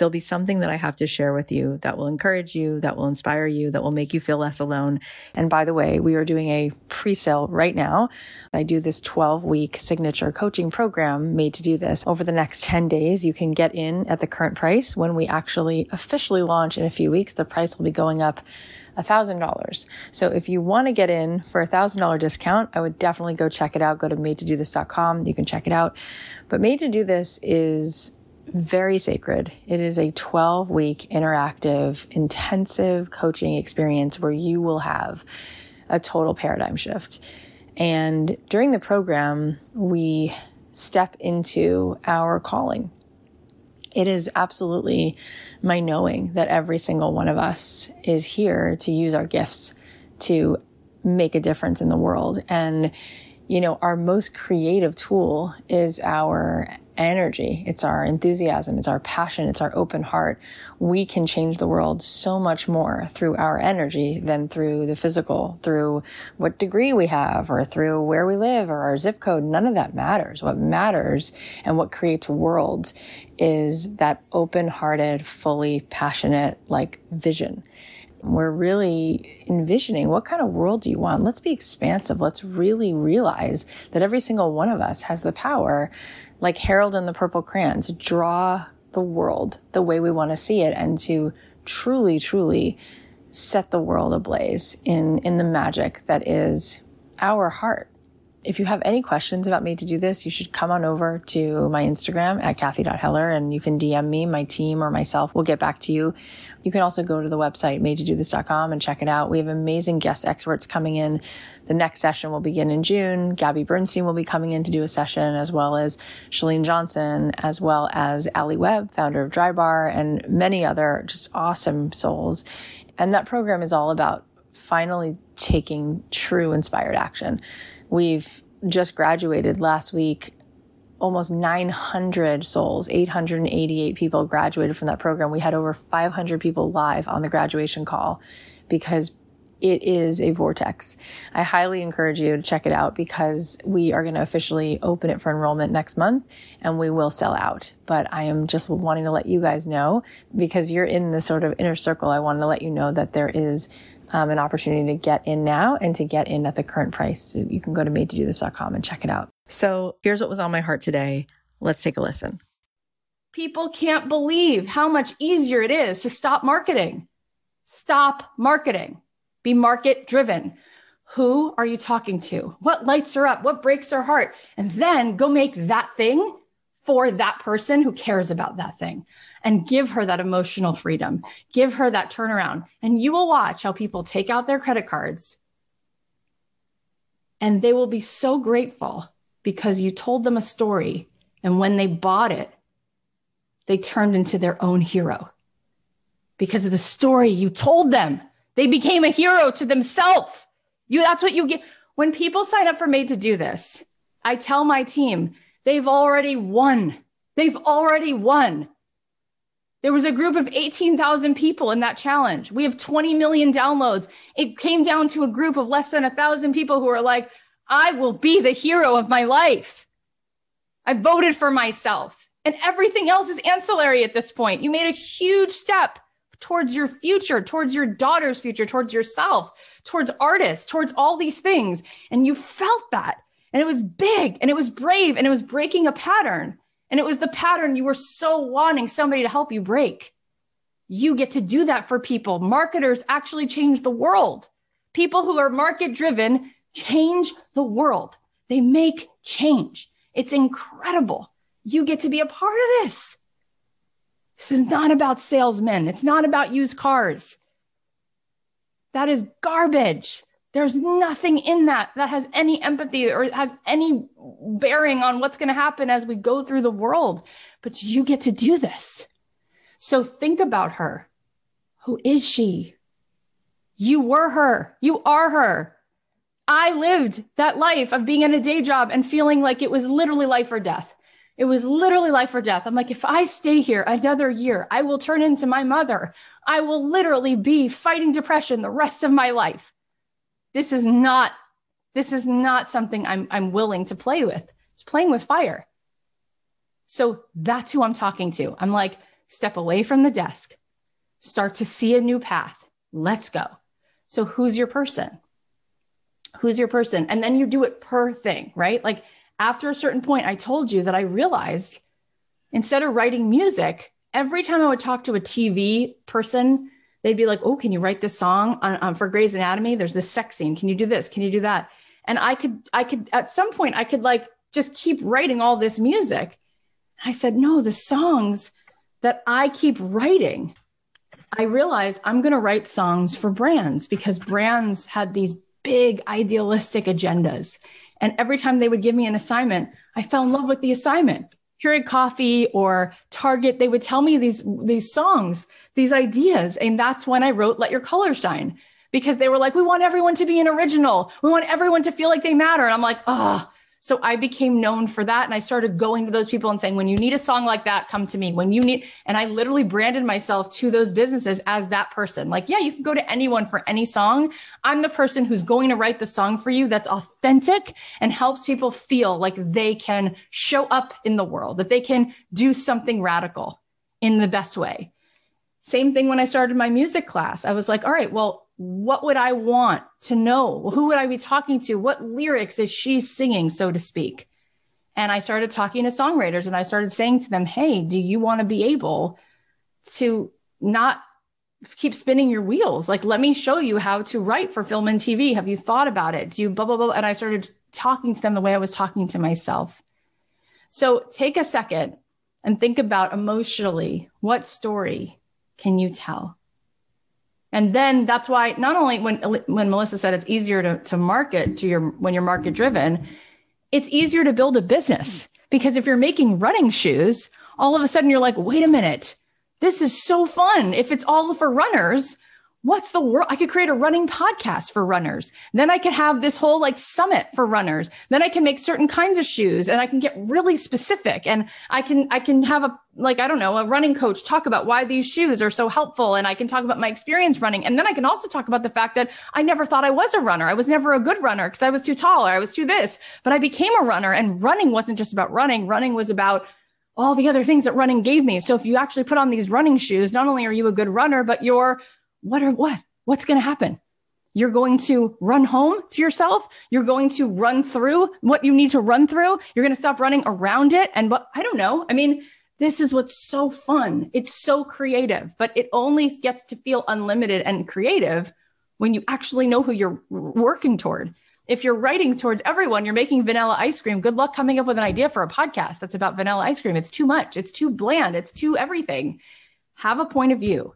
there'll be something that I have to share with you that will encourage you, that will inspire you, that will make you feel less alone. And by the way, we are doing a pre sale right now. I do this 12 week signature coaching program made to do this over the next 10 days. You can get in at the current price. When we actually officially launch in a few weeks, the price will be going up $1,000. So if you want to get in for a $1,000 discount, I would definitely go check it out. Go to madetodothis.com. You can check it out. But Made to Do This is very sacred. It is a 12 week interactive, intensive coaching experience where you will have a total paradigm shift. And during the program, we step into our calling. It is absolutely my knowing that every single one of us is here to use our gifts to make a difference in the world. And, you know, our most creative tool is our energy. It's our enthusiasm. It's our passion. It's our open heart. We can change the world so much more through our energy than through the physical, through what degree we have or through where we live or our zip code. None of that matters. What matters and what creates worlds is that open hearted, fully passionate, like vision we're really envisioning what kind of world do you want? Let's be expansive. Let's really realize that every single one of us has the power like Harold and the Purple Crayon, to draw the world the way we want to see it and to truly, truly set the world ablaze in, in the magic that is our heart. If you have any questions about Made to Do This, you should come on over to my Instagram at Cathy.Heller and you can DM me, my team or myself We'll get back to you. You can also go to the website, madetodothis.com and check it out. We have amazing guest experts coming in. The next session will begin in June. Gabby Bernstein will be coming in to do a session as well as Chalene Johnson, as well as Alli Webb, founder of Drybar and many other just awesome souls. And that program is all about finally taking true inspired action. We've just graduated last week. Almost 900 souls, 888 people graduated from that program. We had over 500 people live on the graduation call because it is a vortex. I highly encourage you to check it out because we are going to officially open it for enrollment next month and we will sell out. But I am just wanting to let you guys know because you're in the sort of inner circle. I wanted to let you know that there is um, an opportunity to get in now and to get in at the current price. So you can go to madetodothis.com and check it out. So here's what was on my heart today. Let's take a listen. People can't believe how much easier it is to stop marketing. Stop marketing. Be market driven. Who are you talking to? What lights her up? What breaks her heart? And then go make that thing for that person who cares about that thing and give her that emotional freedom. Give her that turnaround. And you will watch how people take out their credit cards and they will be so grateful because you told them a story. And when they bought it, they turned into their own hero because of the story you told them. They became a hero to themselves. You, that's what you get. When people sign up for Made to Do This, I tell my team, they've already won. They've already won. There was a group of 18,000 people in that challenge. We have 20 million downloads. It came down to a group of less than a thousand people who are like, I will be the hero of my life. I voted for myself and everything else is ancillary at this point. You made a huge step towards your future, towards your daughter's future, towards yourself, towards artists, towards all these things. And you felt that. And it was big and it was brave and it was breaking a pattern. And it was the pattern you were so wanting somebody to help you break. You get to do that for people. Marketers actually change the world. People who are market driven change the world. They make change. It's incredible. You get to be a part of this. This is not about salesmen. It's not about used cars. That is garbage. There's nothing in that that has any empathy or has any bearing on what's going to happen as we go through the world. But you get to do this. So think about her. Who is she? You were her. You are her. I lived that life of being in a day job and feeling like it was literally life or death. It was literally life or death. I'm like, if I stay here another year, I will turn into my mother. I will literally be fighting depression the rest of my life. This is not, this is not something I'm, I'm willing to play with. It's playing with fire. So that's who I'm talking to. I'm like, step away from the desk, start to see a new path. Let's go. So who's your person? Who's your person? And then you do it per thing, right? Like after a certain point, I told you that I realized instead of writing music, every time I would talk to a TV person, they'd be like, "Oh, can you write this song on, on, for Grey's Anatomy? There's this sex scene. Can you do this? Can you do that?" And I could, I could, at some point, I could like just keep writing all this music. I said, "No, the songs that I keep writing." I realized I'm going to write songs for brands because brands had these big idealistic agendas. And every time they would give me an assignment, I fell in love with the assignment. Keurig Coffee or Target, they would tell me these, these songs, these ideas. And that's when I wrote Let Your Color Shine because they were like, we want everyone to be an original. We want everyone to feel like they matter. And I'm like, oh, so I became known for that. And I started going to those people and saying, when you need a song like that, come to me. When you need, and I literally branded myself to those businesses as that person. Like, yeah, you can go to anyone for any song. I'm the person who's going to write the song for you that's authentic and helps people feel like they can show up in the world, that they can do something radical in the best way. Same thing when I started my music class. I was like, all right, well, what would I want to know? Who would I be talking to? What lyrics is she singing, so to speak? And I started talking to songwriters and I started saying to them, Hey, do you want to be able to not keep spinning your wheels? Like, let me show you how to write for film and TV. Have you thought about it? Do you blah, blah, blah? And I started talking to them the way I was talking to myself. So take a second and think about emotionally what story can you tell? And then that's why not only when when Melissa said it's easier to, to market to your when you're market driven, it's easier to build a business because if you're making running shoes, all of a sudden you're like, wait a minute, this is so fun. If it's all for runners, what's the world? I could create a running podcast for runners. Then I could have this whole like summit for runners. Then I can make certain kinds of shoes and I can get really specific and I can, I can have a, like, I don't know, a running coach talk about why these shoes are so helpful. And I can talk about my experience running. And then I can also talk about the fact that I never thought I was a runner. I was never a good runner because I was too tall or I was too this, but I became a runner and running wasn't just about running. Running was about all the other things that running gave me. So if you actually put on these running shoes, not only are you a good runner, but you're what are what? What's going to happen? You're going to run home to yourself. You're going to run through what you need to run through. You're going to stop running around it. And what I don't know. I mean, this is what's so fun. It's so creative, but it only gets to feel unlimited and creative when you actually know who you're working toward. If you're writing towards everyone, you're making vanilla ice cream. Good luck coming up with an idea for a podcast that's about vanilla ice cream. It's too much. It's too bland. It's too everything. Have a point of view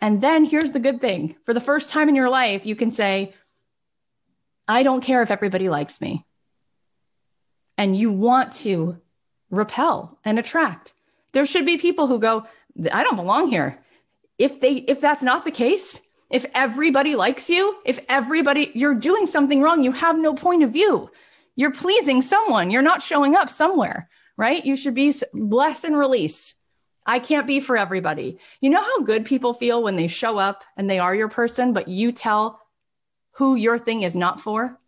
and then here's the good thing for the first time in your life, you can say, I don't care if everybody likes me. And you want to repel and attract. There should be people who go, I don't belong here. If they, if that's not the case, if everybody likes you, if everybody, you're doing something wrong, you have no point of view. You're pleasing someone. You're not showing up somewhere, right? You should be bless and release. I can't be for everybody. You know how good people feel when they show up and they are your person, but you tell who your thing is not for?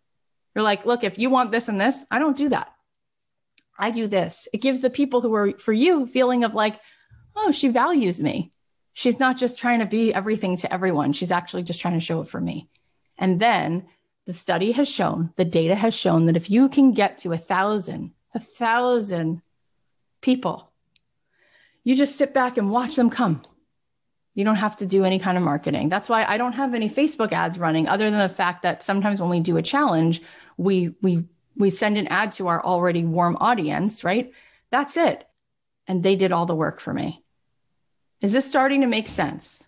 You're like, look, if you want this and this, I don't do that. I do this. It gives the people who are for you feeling of like, oh, she values me. She's not just trying to be everything to everyone. She's actually just trying to show it for me. And then the study has shown, the data has shown that if you can get to a thousand, a thousand people you just sit back and watch them come. You don't have to do any kind of marketing. That's why I don't have any Facebook ads running other than the fact that sometimes when we do a challenge, we we we send an ad to our already warm audience, right? That's it. And they did all the work for me. Is this starting to make sense?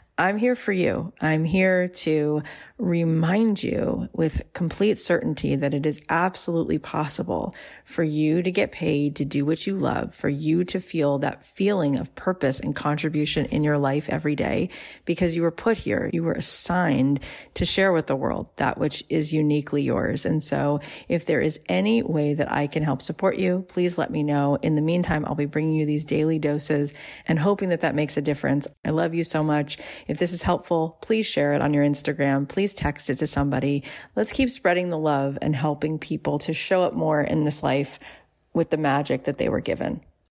I'm here for you. I'm here to remind you with complete certainty that it is absolutely possible for you to get paid to do what you love, for you to feel that feeling of purpose and contribution in your life every day because you were put here. You were assigned to share with the world that which is uniquely yours. And so if there is any way that I can help support you, please let me know. In the meantime, I'll be bringing you these daily doses and hoping that that makes a difference. I love you so much. If this is helpful, please share it on your Instagram. Please text it to somebody. Let's keep spreading the love and helping people to show up more in this life with the magic that they were given.